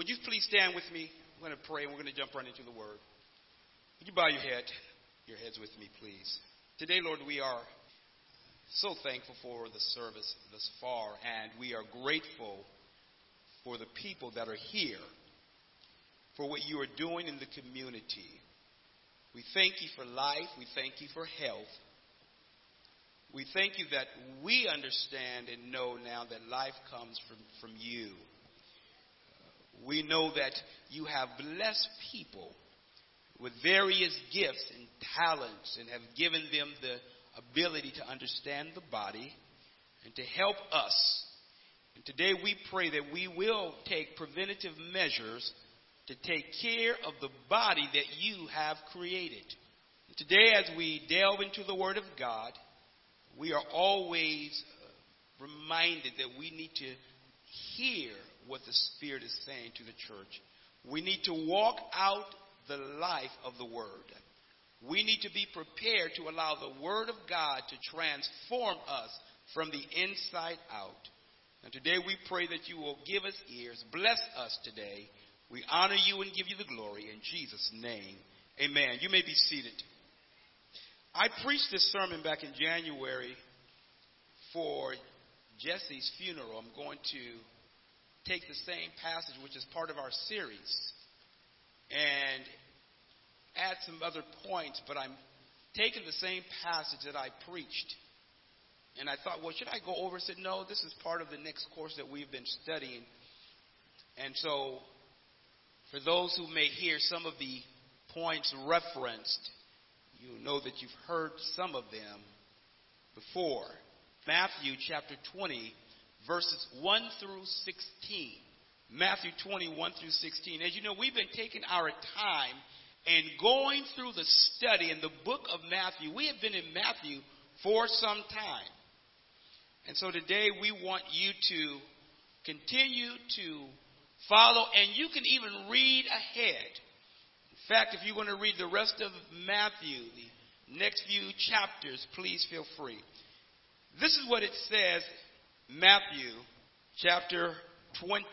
Would you please stand with me? I'm going to pray and we're going to jump right into the word. Would you bow your head, your heads with me, please? Today, Lord, we are so thankful for the service thus far, and we are grateful for the people that are here, for what you are doing in the community. We thank you for life. We thank you for health. We thank you that we understand and know now that life comes from, from you. We know that you have blessed people with various gifts and talents and have given them the ability to understand the body and to help us. And today we pray that we will take preventative measures to take care of the body that you have created. Today, as we delve into the Word of God, we are always uh, reminded that we need to hear what the Spirit is saying to the church. We need to walk out the life of the Word. We need to be prepared to allow the Word of God to transform us from the inside out. And today we pray that you will give us ears. Bless us today. We honor you and give you the glory in Jesus' name. Amen. You may be seated. I preached this sermon back in January for Jesse's funeral. I'm going to take the same passage, which is part of our series, and add some other points, but I'm taking the same passage that I preached. And I thought, well, should I go over? I said, no, this is part of the next course that we've been studying. And so, for those who may hear some of the points referenced, you know that you've heard some of them before. Matthew chapter 20, verses 1 through 16. Matthew 21 through 16. As you know, we've been taking our time and going through the study in the book of Matthew. We have been in Matthew for some time. And so today we want you to continue to follow, and you can even read ahead In fact, if you want to read the rest of Matthew, the next few chapters, please feel free. This is what it says, Matthew chapter 20,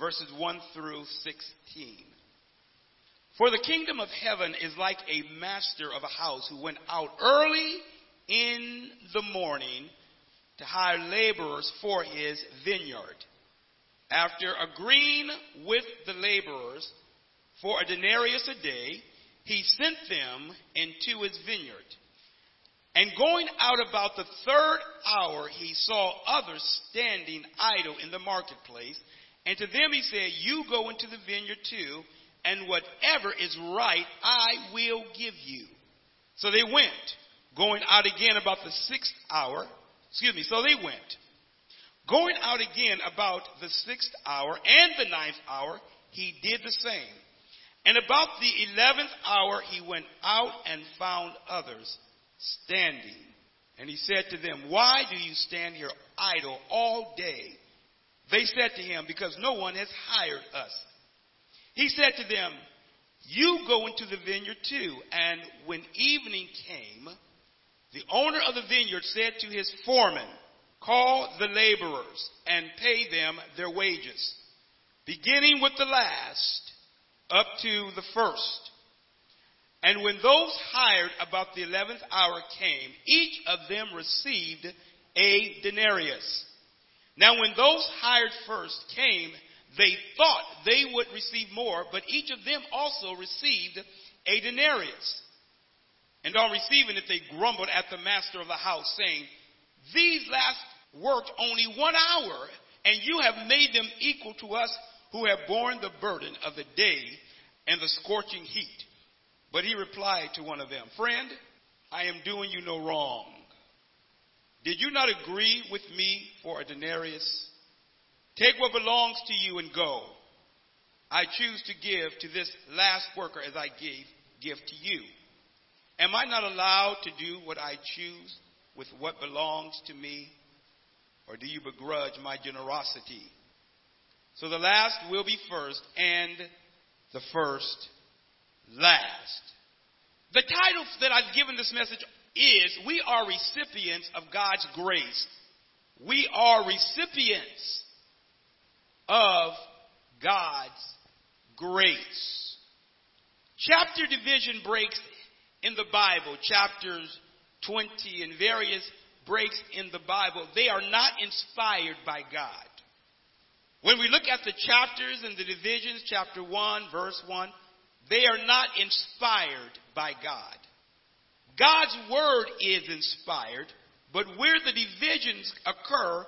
verses 1 through 16. For the kingdom of heaven is like a master of a house who went out early in the morning to hire laborers for his vineyard. After agreeing with the laborers, for a denarius a day, he sent them into his vineyard. And going out about the third hour, he saw others standing idle in the marketplace. And to them he said, You go into the vineyard too, and whatever is right, I will give you. So they went, going out again about the sixth hour. Excuse me, so they went. Going out again about the sixth hour and the ninth hour, he did the same. And about the eleventh hour he went out and found others standing. And he said to them, Why do you stand here idle all day? They said to him, Because no one has hired us. He said to them, You go into the vineyard too. And when evening came, the owner of the vineyard said to his foreman, Call the laborers and pay them their wages, beginning with the last up to the first. And when those hired about the eleventh hour came, each of them received a denarius. Now when those hired first came, they thought they would receive more, but each of them also received a denarius. And on receiving it, they grumbled at the master of the house, saying, These last worked only one hour, and you have made them equal to us who have borne the burden of the day and the scorching heat. But he replied to one of them, Friend, I am doing you no wrong. Did you not agree with me for a denarius? Take what belongs to you and go. I choose to give to this last worker as I gave give to you. Am I not allowed to do what I choose with what belongs to me? Or do you begrudge my generosity? So the last will be first, and the first last. The title that I've given this message is We Are Recipients of God's Grace. We are recipients of God's grace. Chapter division breaks in the Bible, chapters 20 and various breaks in the Bible, they are not inspired by God. When we look at the chapters and the divisions, chapter 1, verse 1, they are not inspired by God. God's word is inspired, but where the divisions occur,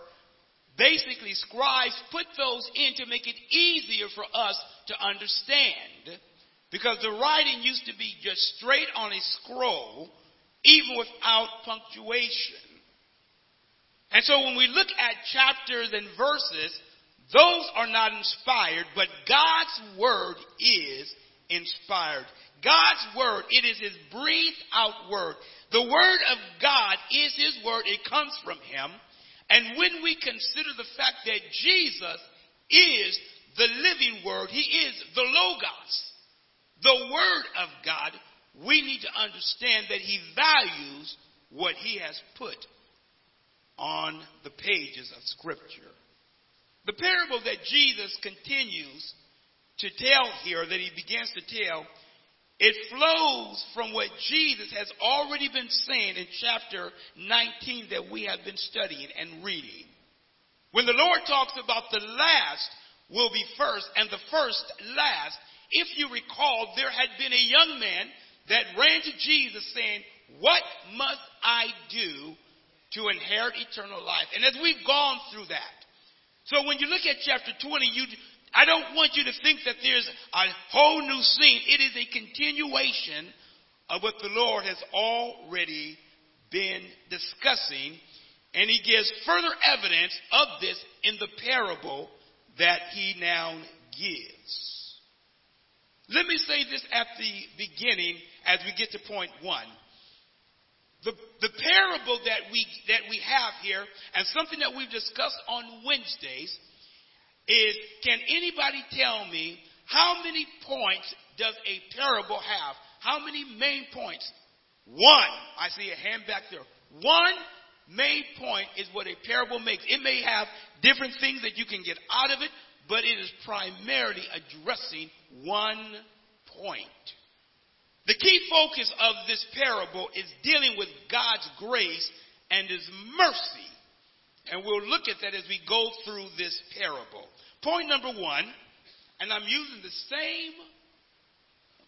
basically scribes put those in to make it easier for us to understand. Because the writing used to be just straight on a scroll, even without punctuation. And so when we look at chapters and verses, those are not inspired, but God's word is inspired. God's word, it is his breathed out word. The word of God is his word. It comes from him. And when we consider the fact that Jesus is the living word, he is the Logos, the word of God, we need to understand that he values what he has put on the pages of Scripture. The parable that Jesus continues to tell here, that he begins to tell, it flows from what Jesus has already been saying in chapter 19 that we have been studying and reading. When the Lord talks about the last will be first and the first last, if you recall, there had been a young man that ran to Jesus saying, What must I do to inherit eternal life? And as we've gone through that, so when you look at chapter 20, you, I don't want you to think that there's a whole new scene. It is a continuation of what the Lord has already been discussing, and he gives further evidence of this in the parable that he now gives. Let me say this at the beginning as we get to point one. The, the parable that we, that we have here, and something that we've discussed on Wednesdays, is can anybody tell me how many points does a parable have? How many main points? One. I see a hand back there. One main point is what a parable makes. It may have different things that you can get out of it, but it is primarily addressing one point. The key focus of this parable is dealing with God's grace and His mercy. And we'll look at that as we go through this parable. Point number one, and I'm using the same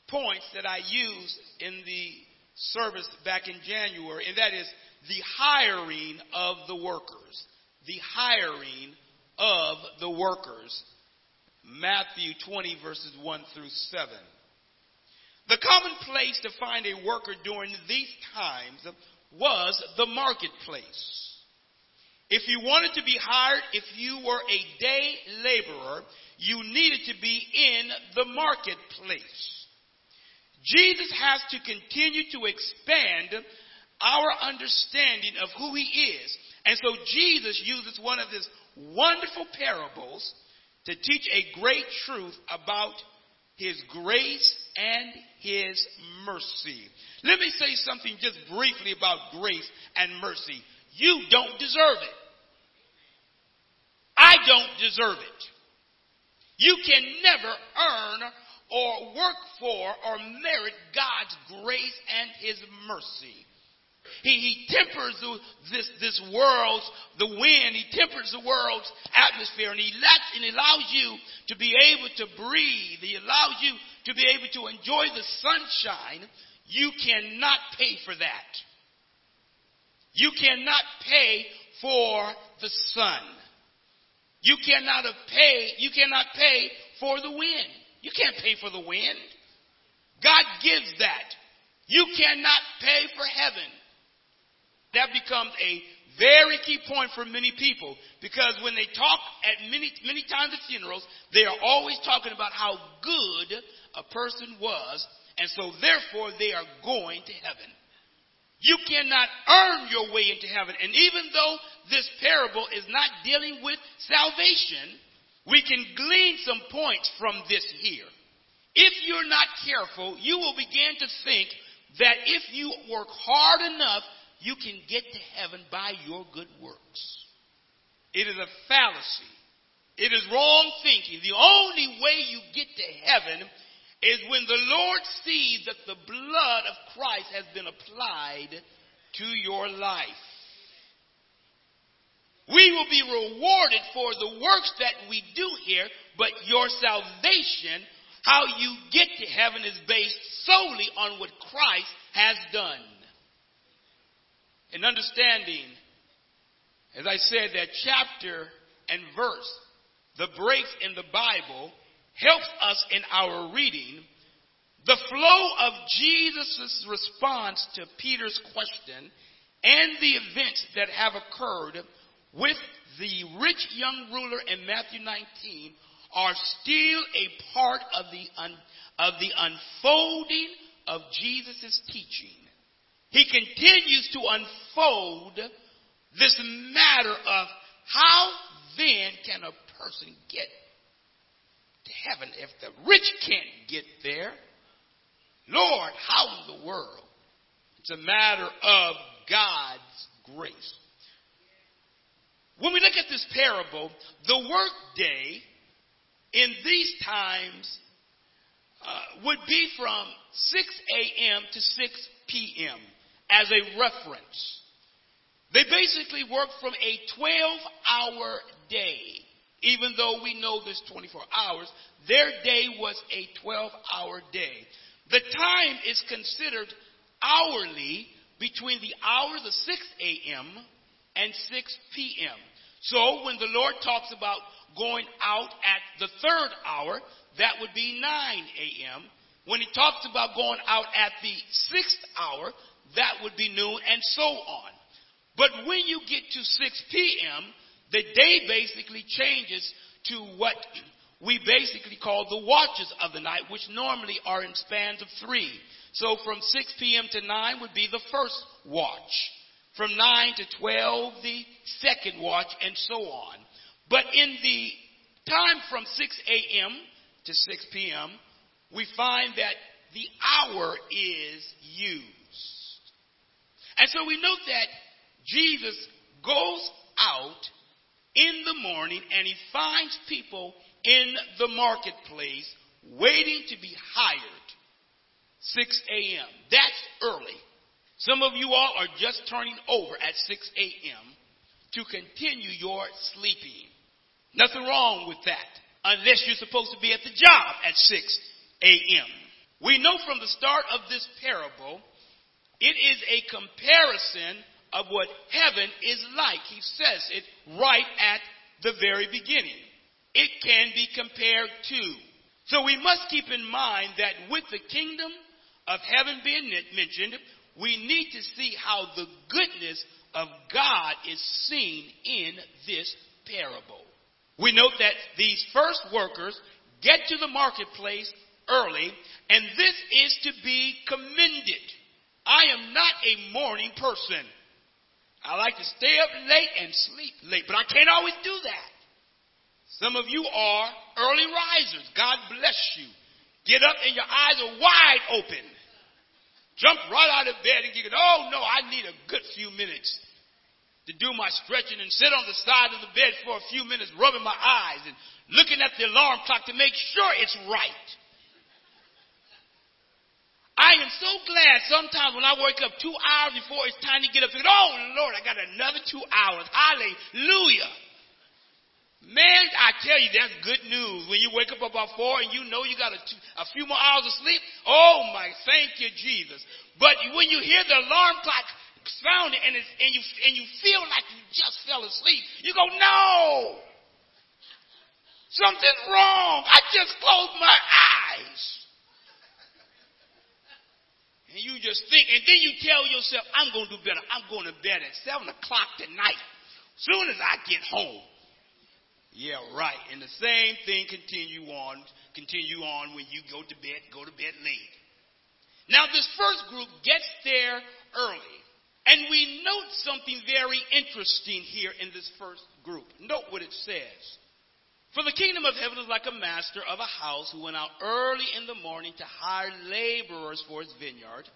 points that I used in the service back in January, and that is the hiring of the workers. The hiring of the workers. Matthew 20, verses 1 through 7. The common place to find a worker during these times was the marketplace. If you wanted to be hired, if you were a day laborer, you needed to be in the marketplace. Jesus has to continue to expand our understanding of who he is. And so Jesus uses one of his wonderful parables to teach a great truth about his grace and his mercy. Let me say something just briefly about grace and mercy. You don't deserve it. I don't deserve it. You can never earn or work for or merit God's grace and his mercy. He, he tempers this, this world's, the wind, he tempers the world's atmosphere, and he lets and allows you to be able to breathe. He allows you to be able to enjoy the sunshine. You cannot pay for that. You cannot pay for the sun. You cannot pay, you cannot pay for the wind. You can't pay for the wind. God gives that. You cannot pay for heaven. That becomes a very key point for many people because when they talk at many, many times at funerals, they are always talking about how good a person was, and so therefore they are going to heaven. You cannot earn your way into heaven. And even though this parable is not dealing with salvation, we can glean some points from this here. If you're not careful, you will begin to think that if you work hard enough, you can get to heaven by your good works. It is a fallacy. It is wrong thinking. The only way you get to heaven is when the Lord sees that the blood of Christ has been applied to your life. We will be rewarded for the works that we do here, but your salvation, how you get to heaven, is based solely on what Christ has done. And understanding, as I said, that chapter and verse, the breaks in the Bible, helps us in our reading. The flow of Jesus' response to Peter's question and the events that have occurred with the rich young ruler in Matthew 19 are still a part of the, un, of the unfolding of Jesus' teaching. He continues to unfold this matter of how then can a person get to heaven if the rich can't get there? Lord, how in the world? It's a matter of God's grace. When we look at this parable, the workday in these times uh, would be from 6 a.m. to 6 p.m. as a reference. They basically work from a 12 hour day. Even though we know there's 24 hours, their day was a 12 hour day. The time is considered hourly between the hours of 6 a.m and 6 p.m. So when the Lord talks about going out at the third hour, that would be 9 a.m. When he talks about going out at the sixth hour, that would be noon, and so on. But when you get to 6 p.m., the day basically changes to what we basically call the watches of the night, which normally are in spans of three. So from 6 p.m. to 9 would be the first watch. From 9 to 12, the second watch, and so on. But in the time from 6 a.m. to 6 p.m., we find that the hour is used. And so we note that Jesus goes out in the morning and he finds people in the marketplace waiting to be hired. 6 a.m. That's early. Some of you all are just turning over at 6 a.m. to continue your sleeping. Nothing wrong with that, unless you're supposed to be at the job at 6 a.m. We know from the start of this parable, it is a comparison of what heaven is like. He says it right at the very beginning. It can be compared to. So we must keep in mind that with the kingdom of heaven being mentioned, we need to see how the goodness of God is seen in this parable. We note that these first workers get to the marketplace early, and this is to be commended. I am not a morning person. I like to stay up late and sleep late, but I can't always do that. Some of you are early risers. God bless you. Get up and your eyes are wide open. Jump right out of bed and get, oh no, I need a good few minutes to do my stretching and sit on the side of the bed for a few minutes, rubbing my eyes and looking at the alarm clock to make sure it's right. I am so glad sometimes when I wake up two hours before it's time to get up, thinking, oh Lord, I got another two hours. Hallelujah. Man, I tell you, that's good news. When you wake up about four and you know you got a, two, a few more hours of sleep, oh my, thank you, Jesus. But when you hear the alarm clock sounding and, and, you, and you feel like you just fell asleep, you go, no, something's wrong. I just closed my eyes. And you just think, and then you tell yourself, I'm going to do better. I'm going to bed at 7 o'clock tonight. Soon as I get home. Yeah, right. And the same thing continue on, continue on when you go to bed, go to bed late. Now this first group gets there early. And we note something very interesting here in this first group. Note what it says. For the kingdom of heaven is like a master of a house who went out early in the morning to hire laborers for his vineyard.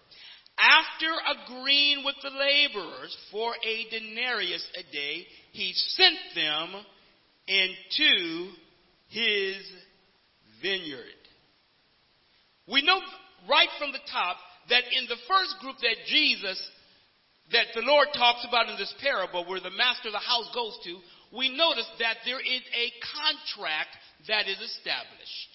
After agreeing with the laborers for a denarius a day, he sent them into his vineyard. We know right from the top that in the first group that Jesus, that the Lord talks about in this parable, where the master of the house goes to, we notice that there is a contract that is established.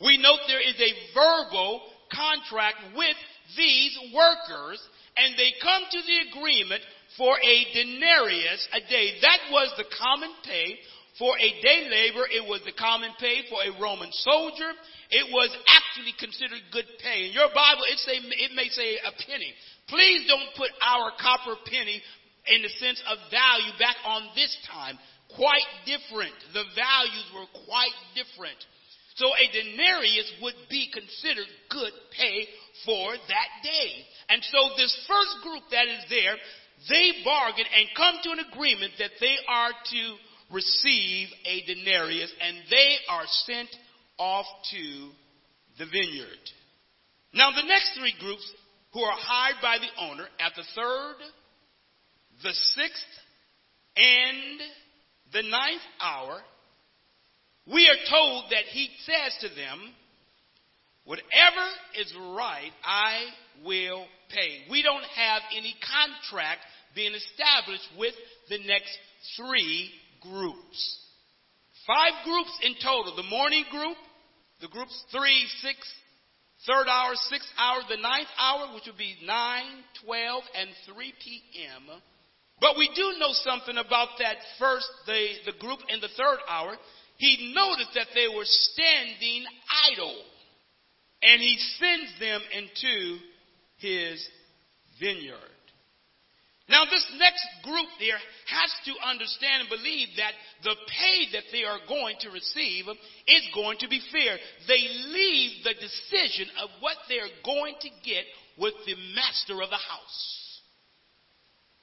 We note there is a verbal contract with these workers, and they come to the agreement for a denarius a day. That was the common pay for a day labor. It was the common pay for a Roman soldier. It was actually considered good pay. In your Bible, it, say, it may say a penny. Please don't put our copper penny in the sense of value back on this time. Quite different. The values were quite different. So a denarius would be considered good pay for that day. And so this first group that is there, they bargain and come to an agreement that they are to receive a denarius and they are sent off to the vineyard. Now the next three groups who are hired by the owner at the third, the sixth, and the ninth hour, we are told that he says to them, Whatever is right, I will pay. We don't have any contract being established with the next three groups. Five groups in total. The morning group, the groups three, six, third hour, sixth hour, the ninth hour, which would be 9, 12, and 3 p.m. But we do know something about that first, the, the group in the third hour. He noticed that they were standing idle. And he sends them into his vineyard. Now, this next group there has to understand and believe that the pay that they are going to receive is going to be fair. They leave the decision of what they're going to get with the master of the house.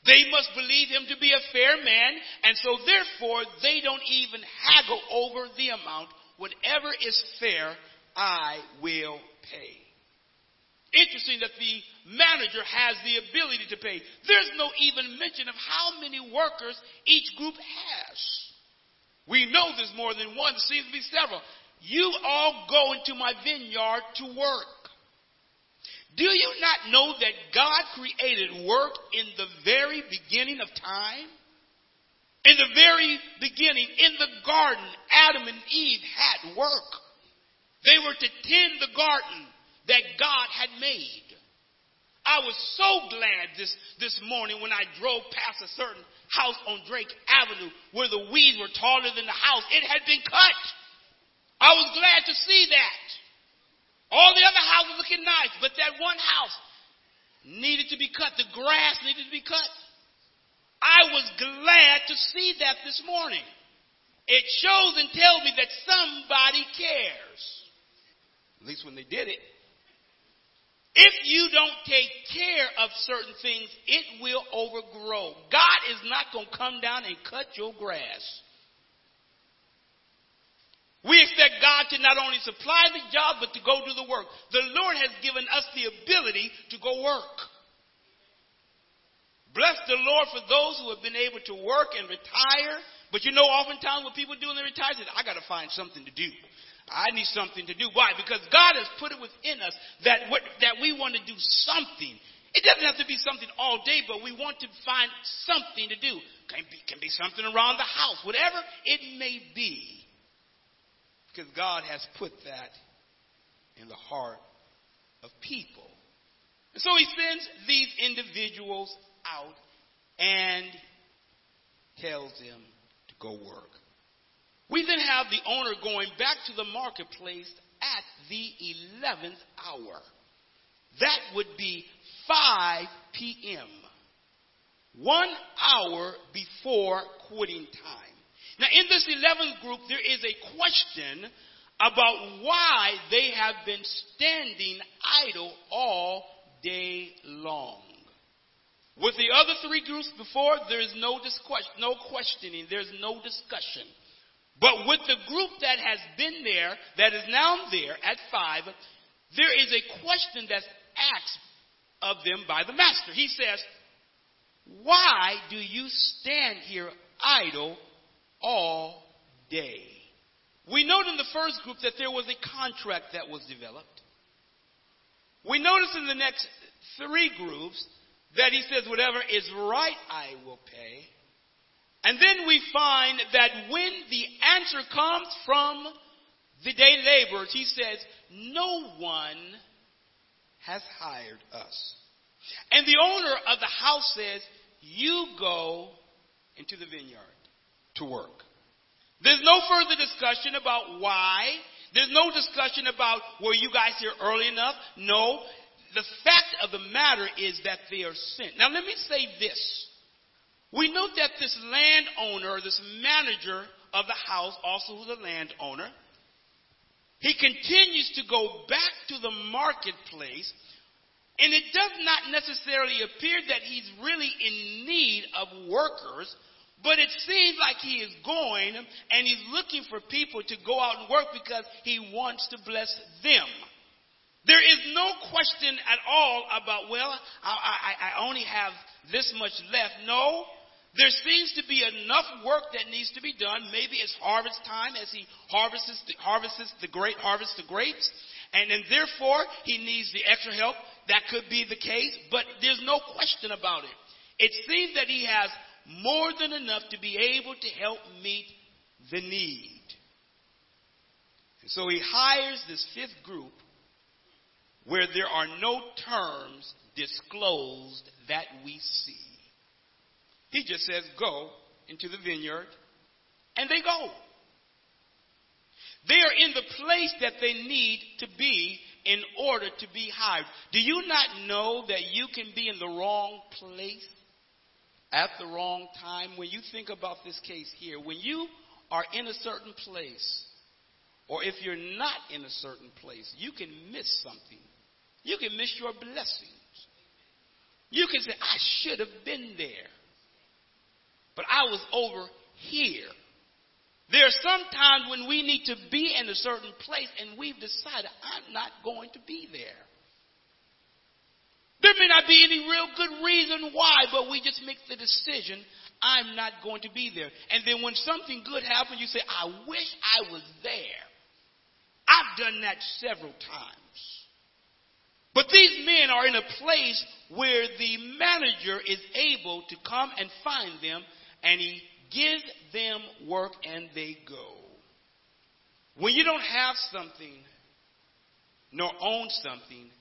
They must believe him to be a fair man, and so therefore they don't even haggle over the amount. Whatever is fair, I will pay. Interesting that the manager has the ability to pay. There's no even mention of how many workers each group has. We know there's more than one, there seems to be several. You all go into my vineyard to work. Do you not know that God created work in the very beginning of time? In the very beginning, in the garden, Adam and Eve had work. They were to tend the garden that God had made. I was so glad this, this morning when I drove past a certain house on Drake Avenue where the weeds were taller than the house. It had been cut. I was glad to see that. All the other houses looking nice, but that one house needed to be cut. The grass needed to be cut. I was glad to see that this morning. It shows and tells me that somebody cares. At least when they did it. If you don't take care of certain things, it will overgrow. God is not going to come down and cut your grass. We expect God to not only supply the job, but to go do the work. The Lord has given us the ability to go work. Bless the Lord for those who have been able to work and retire. But you know, oftentimes what people do when they retire is, I got to find something to do. I need something to do. Why? Because God has put it within us that, what, that we want to do something. It doesn't have to be something all day, but we want to find something to do. Can be, can be something around the house, whatever it may be. Because God has put that in the heart of people. And so he sends these individuals out and tells them to go work. We then have the owner going back to the marketplace at the 11th hour. That would be 5 p.m. One hour before quitting time. Now, in this 11th group, there is a question about why they have been standing idle all day long. With the other three groups before, there is no, no questioning, there's no discussion. But with the group that has been there, that is now there at five, there is a question that's asked of them by the master. He says, Why do you stand here idle all day. We note in the first group that there was a contract that was developed. We notice in the next three groups that he says, whatever is right, I will pay. And then we find that when the answer comes from the day laborers, he says, no one has hired us. And the owner of the house says, you go into the vineyard to work. There's no further discussion about why. There's no discussion about were you guys here early enough? No. The fact of the matter is that they are sent. Now let me say this. We note that this landowner, this manager of the house, also the landowner, he continues to go back to the marketplace, and it does not necessarily appear that he's really in need of workers, but it seems like he is going and he's looking for people to go out and work because he wants to bless them. There is no question at all about, well, I, I, I only have this much left. No, there seems to be enough work that needs to be done. Maybe it's harvest time as he harvests the, harvests the great harvests the grapes, and then therefore he needs the extra help. That could be the case, but there's no question about it. It seems that he has more than enough to be able to help meet the need. And so he hires this fifth group where there are no terms disclosed that we see. He just says, go into the vineyard, and they go. They are in the place that they need to be in order to be hired. Do you not know that you can be in the wrong place at the wrong time? When you think about this case here, when you are in a certain place, or if you're not in a certain place, you can miss something. You can miss your blessings. You can say, I should have been there but I was over here. There are some times when we need to be in a certain place and we've decided, I'm not going to be there. There may not be any real good reason why, but we just make the decision, I'm not going to be there. And then when something good happens, you say, I wish I was there. I've done that several times. But these men are in a place where the manager is able to come and find them and he gives them work and they go. When you don't have something nor own something,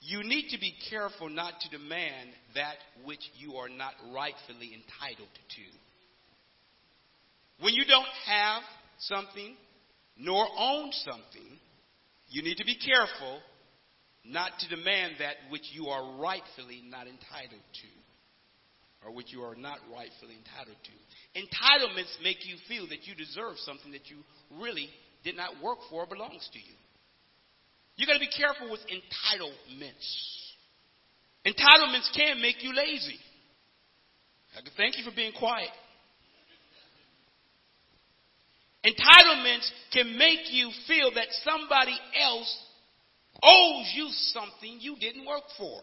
you need to be careful not to demand that which you are not rightfully entitled to. When you don't have something nor own something, you need to be careful not to demand that which you are rightfully not entitled to or which you are not rightfully entitled to. Entitlements make you feel that you deserve something that you really did not work for or belongs to you. You got to be careful with entitlements. Entitlements can make you lazy. Thank you for being quiet. Entitlements can make you feel that somebody else owes you something you didn't work for.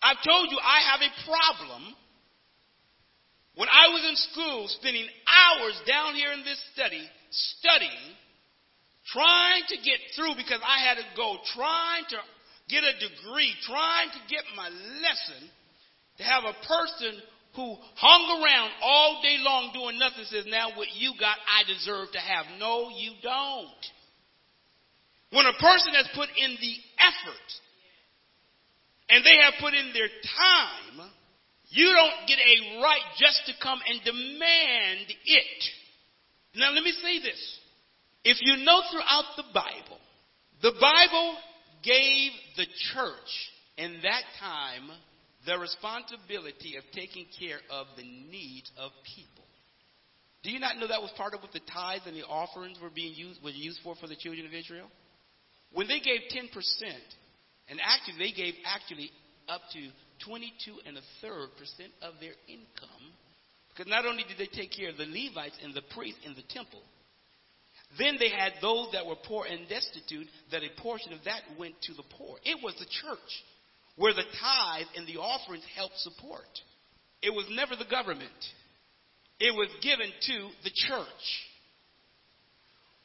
I've told you I have a problem. When I was in school, spending hours down here in this study, studying, trying to get through because I had to go, trying to get a degree, trying to get my lesson, to have a person who hung around all day long doing nothing says, Now what you got, I deserve to have. No, you don't. When a person has put in the effort, and they have put in their time, you don't get a right just to come and demand it. Now, let me say this. If you know throughout the Bible, the Bible gave the church in that time the responsibility of taking care of the needs of people. Do you not know that was part of what the tithes and the offerings were being used were used for for the children of Israel? When they gave 10%, and actually, they gave actually up to 22 and a third percent of their income. Because not only did they take care of the Levites and the priests in the temple, then they had those that were poor and destitute, that a portion of that went to the poor. It was the church where the tithe and the offerings helped support. It was never the government. it was given to the church.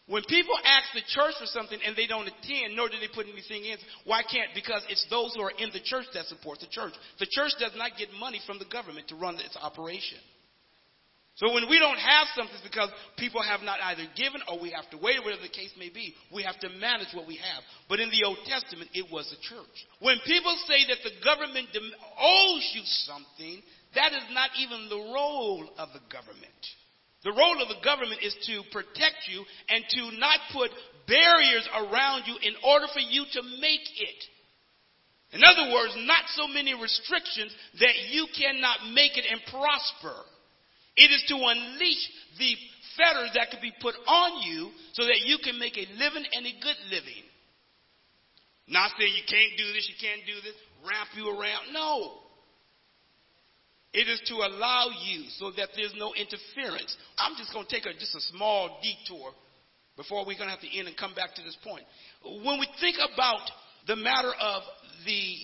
When people ask the church for something and they don't attend, nor do they put anything in, why can't? Because it's those who are in the church that support the church. The church does not get money from the government to run its operation. So when we don't have something, it's because people have not either given or we have to wait, whatever the case may be. We have to manage what we have. But in the Old Testament, it was the church. When people say that the government owes you something, that is not even the role of the government. The role of the government is to protect you and to not put barriers around you in order for you to make it. In other words, not so many restrictions that you cannot make it and prosper. It is to unleash the fetters that could be put on you so that you can make a living and a good living. Not saying you can't do this, you can't do this, wrap you around. No. It is to allow you so that there's no interference. I'm just going to take a, just a small detour before we're going to have to end and come back to this point. When we think about the matter of the,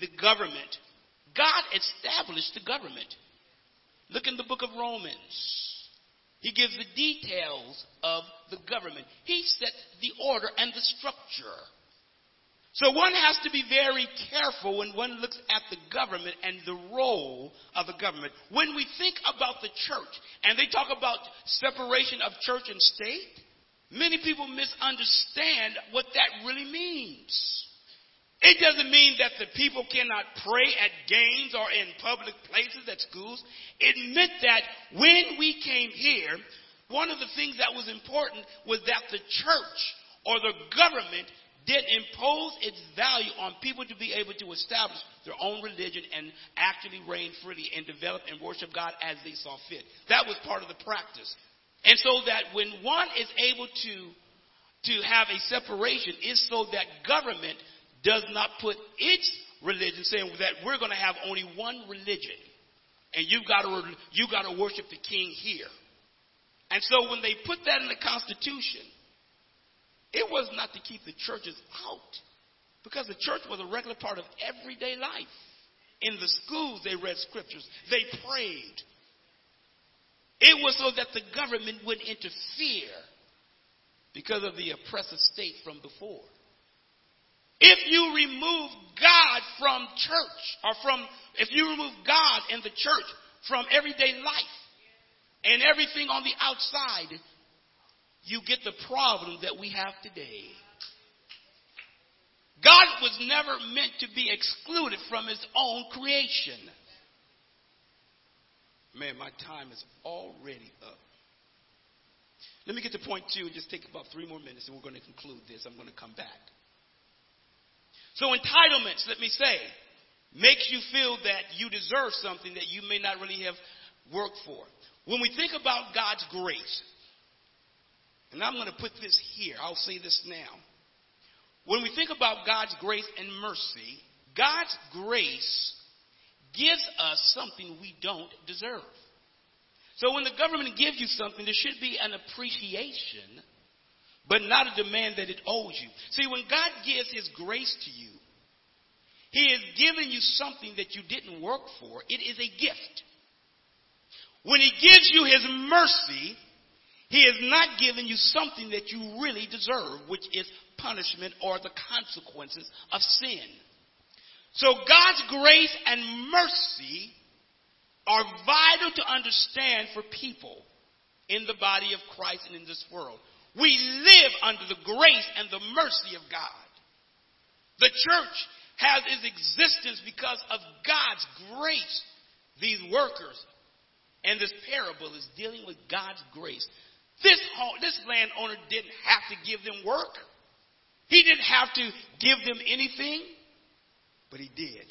the government, God established the government. Look in the book of Romans. He gives the details of the government. He sets the order and the structure. So one has to be very careful when one looks at the government and the role of the government. When we think about the church and they talk about separation of church and state, many people misunderstand what that really means. It doesn't mean that the people cannot pray at games or in public places, at schools. It meant that when we came here, one of the things that was important was that the church or the government didn't impose its value on people to be able to establish their own religion and actually reign freely and develop and worship God as they saw fit. That was part of the practice. And so that when one is able to, to have a separation is so that government does not put its religion saying that we're going to have only one religion and you've got to you got to worship the king here. And so when they put that in the constitution, it was not to keep the churches out because the church was a regular part of everyday life. In the schools they read scriptures, they prayed. It was so that the government would interfere because of the oppressive state from before. If you remove God from church, or from, if you remove God and the church from everyday life and everything on the outside, you get the problem that we have today. God was never meant to be excluded from his own creation. Man, my time is already up. Let me get to point two and just take about three more minutes and we're going to conclude this. I'm going to come back. So entitlements, let me say, makes you feel that you deserve something that you may not really have worked for. When we think about God's grace, and I'm going to put this here, I'll say this now. When we think about God's grace and mercy, God's grace gives us something we don't deserve. So when the government gives you something, there should be an appreciation but not a demand that it owes you. See, when God gives His grace to you, He is giving you something that you didn't work for. It is a gift. When He gives you His mercy, He is not giving you something that you really deserve, which is punishment or the consequences of sin. So God's grace and mercy are vital to understand for people in the body of Christ and in this world. We live under the grace and the mercy of God. The church has its existence because of God's grace. These workers and this parable is dealing with God's grace. This, this landowner didn't have to give them work. He didn't have to give them anything, but he did.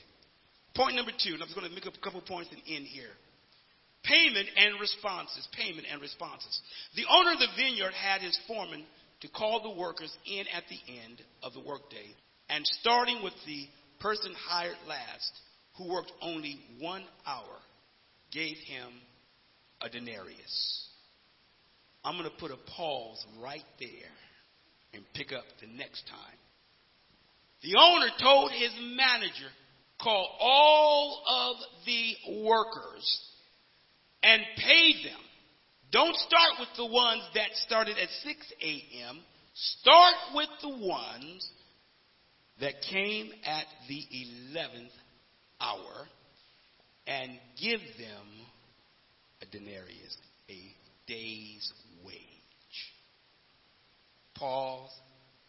Point number two, and I'm going to make up a couple points and end here. Payment and responses. Payment and responses. The owner of the vineyard had his foreman to call the workers in at the end of the workday, and starting with the person hired last, who worked only one hour, gave him a denarius. I'm going to put a pause right there and pick up the next time. The owner told his manager, call all of the workers and paid them Don't start with the ones that started at 6 a.m. Start with the ones that came at the 11th hour and give them a denarius, a day's wage. Pause,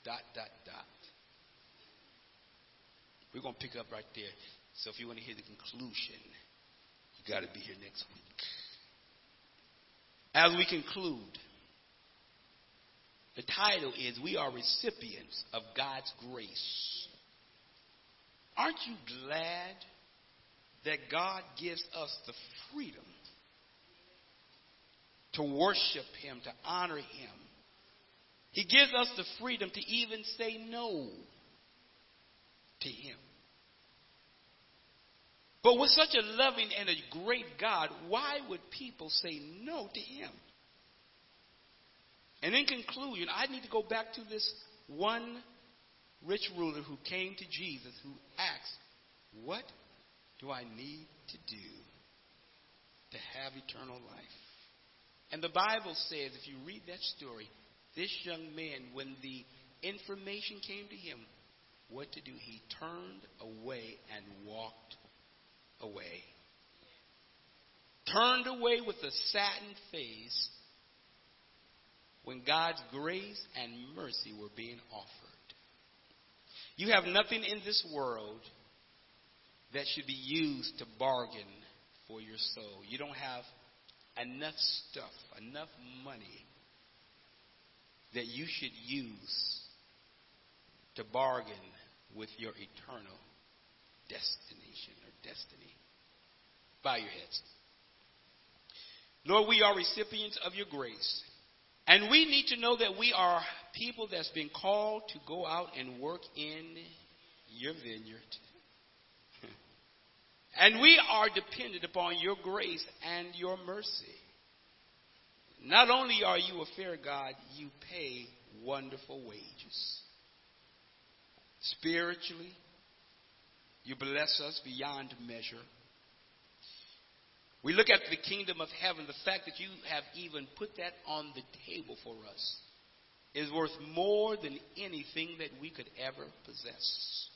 dot, dot, dot. We're going to pick up right there. So if you want to hear the conclusion, you got to be here next week. As we conclude, the title is We Are Recipients of God's Grace. Aren't you glad that God gives us the freedom to worship Him, to honor Him? He gives us the freedom to even say no to Him. But with such a loving and a great God, why would people say no to Him? And in conclusion, I need to go back to this one rich ruler who came to Jesus who asked, What do I need to do to have eternal life? And the Bible says, if you read that story, this young man, when the information came to him, what to do, he turned away and walked away. Turned away with a saddened face when God's grace and mercy were being offered. You have nothing in this world that should be used to bargain for your soul. You don't have enough stuff, enough money that you should use to bargain with your eternal destination or destiny. Bow your heads. Lord, we are recipients of your grace. And we need to know that we are people that's been called to go out and work in your vineyard. and we are dependent upon your grace and your mercy. Not only are you a fair God, you pay wonderful wages. Spiritually, you bless us beyond measure. We look at the kingdom of heaven, the fact that you have even put that on the table for us is worth more than anything that we could ever possess.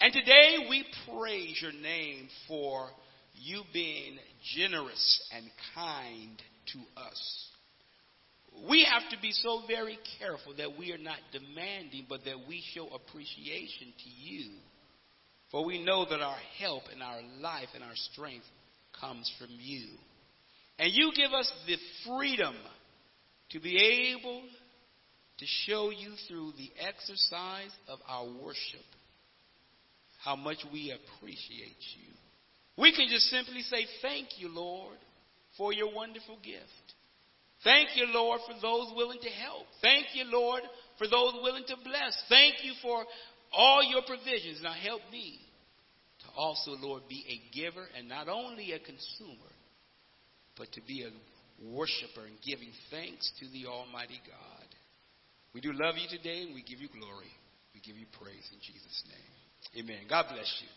And today we praise your name for you being generous and kind to us. We have to be so very careful that we are not demanding, but that we show appreciation to you. For we know that our help and our life and our strength comes from you. And you give us the freedom to be able to show you through the exercise of our worship how much we appreciate you. We can just simply say, Thank you, Lord, for your wonderful gift. Thank you, Lord, for those willing to help. Thank you, Lord, for those willing to bless. Thank you for all your provisions. Now help me also, Lord, be a giver and not only a consumer, but to be a worshiper and giving thanks to the Almighty God. We do love you today and we give you glory. We give you praise in Jesus' name. Amen. God bless you.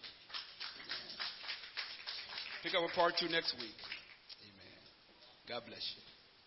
Pick up a part two next week. Amen. God bless you.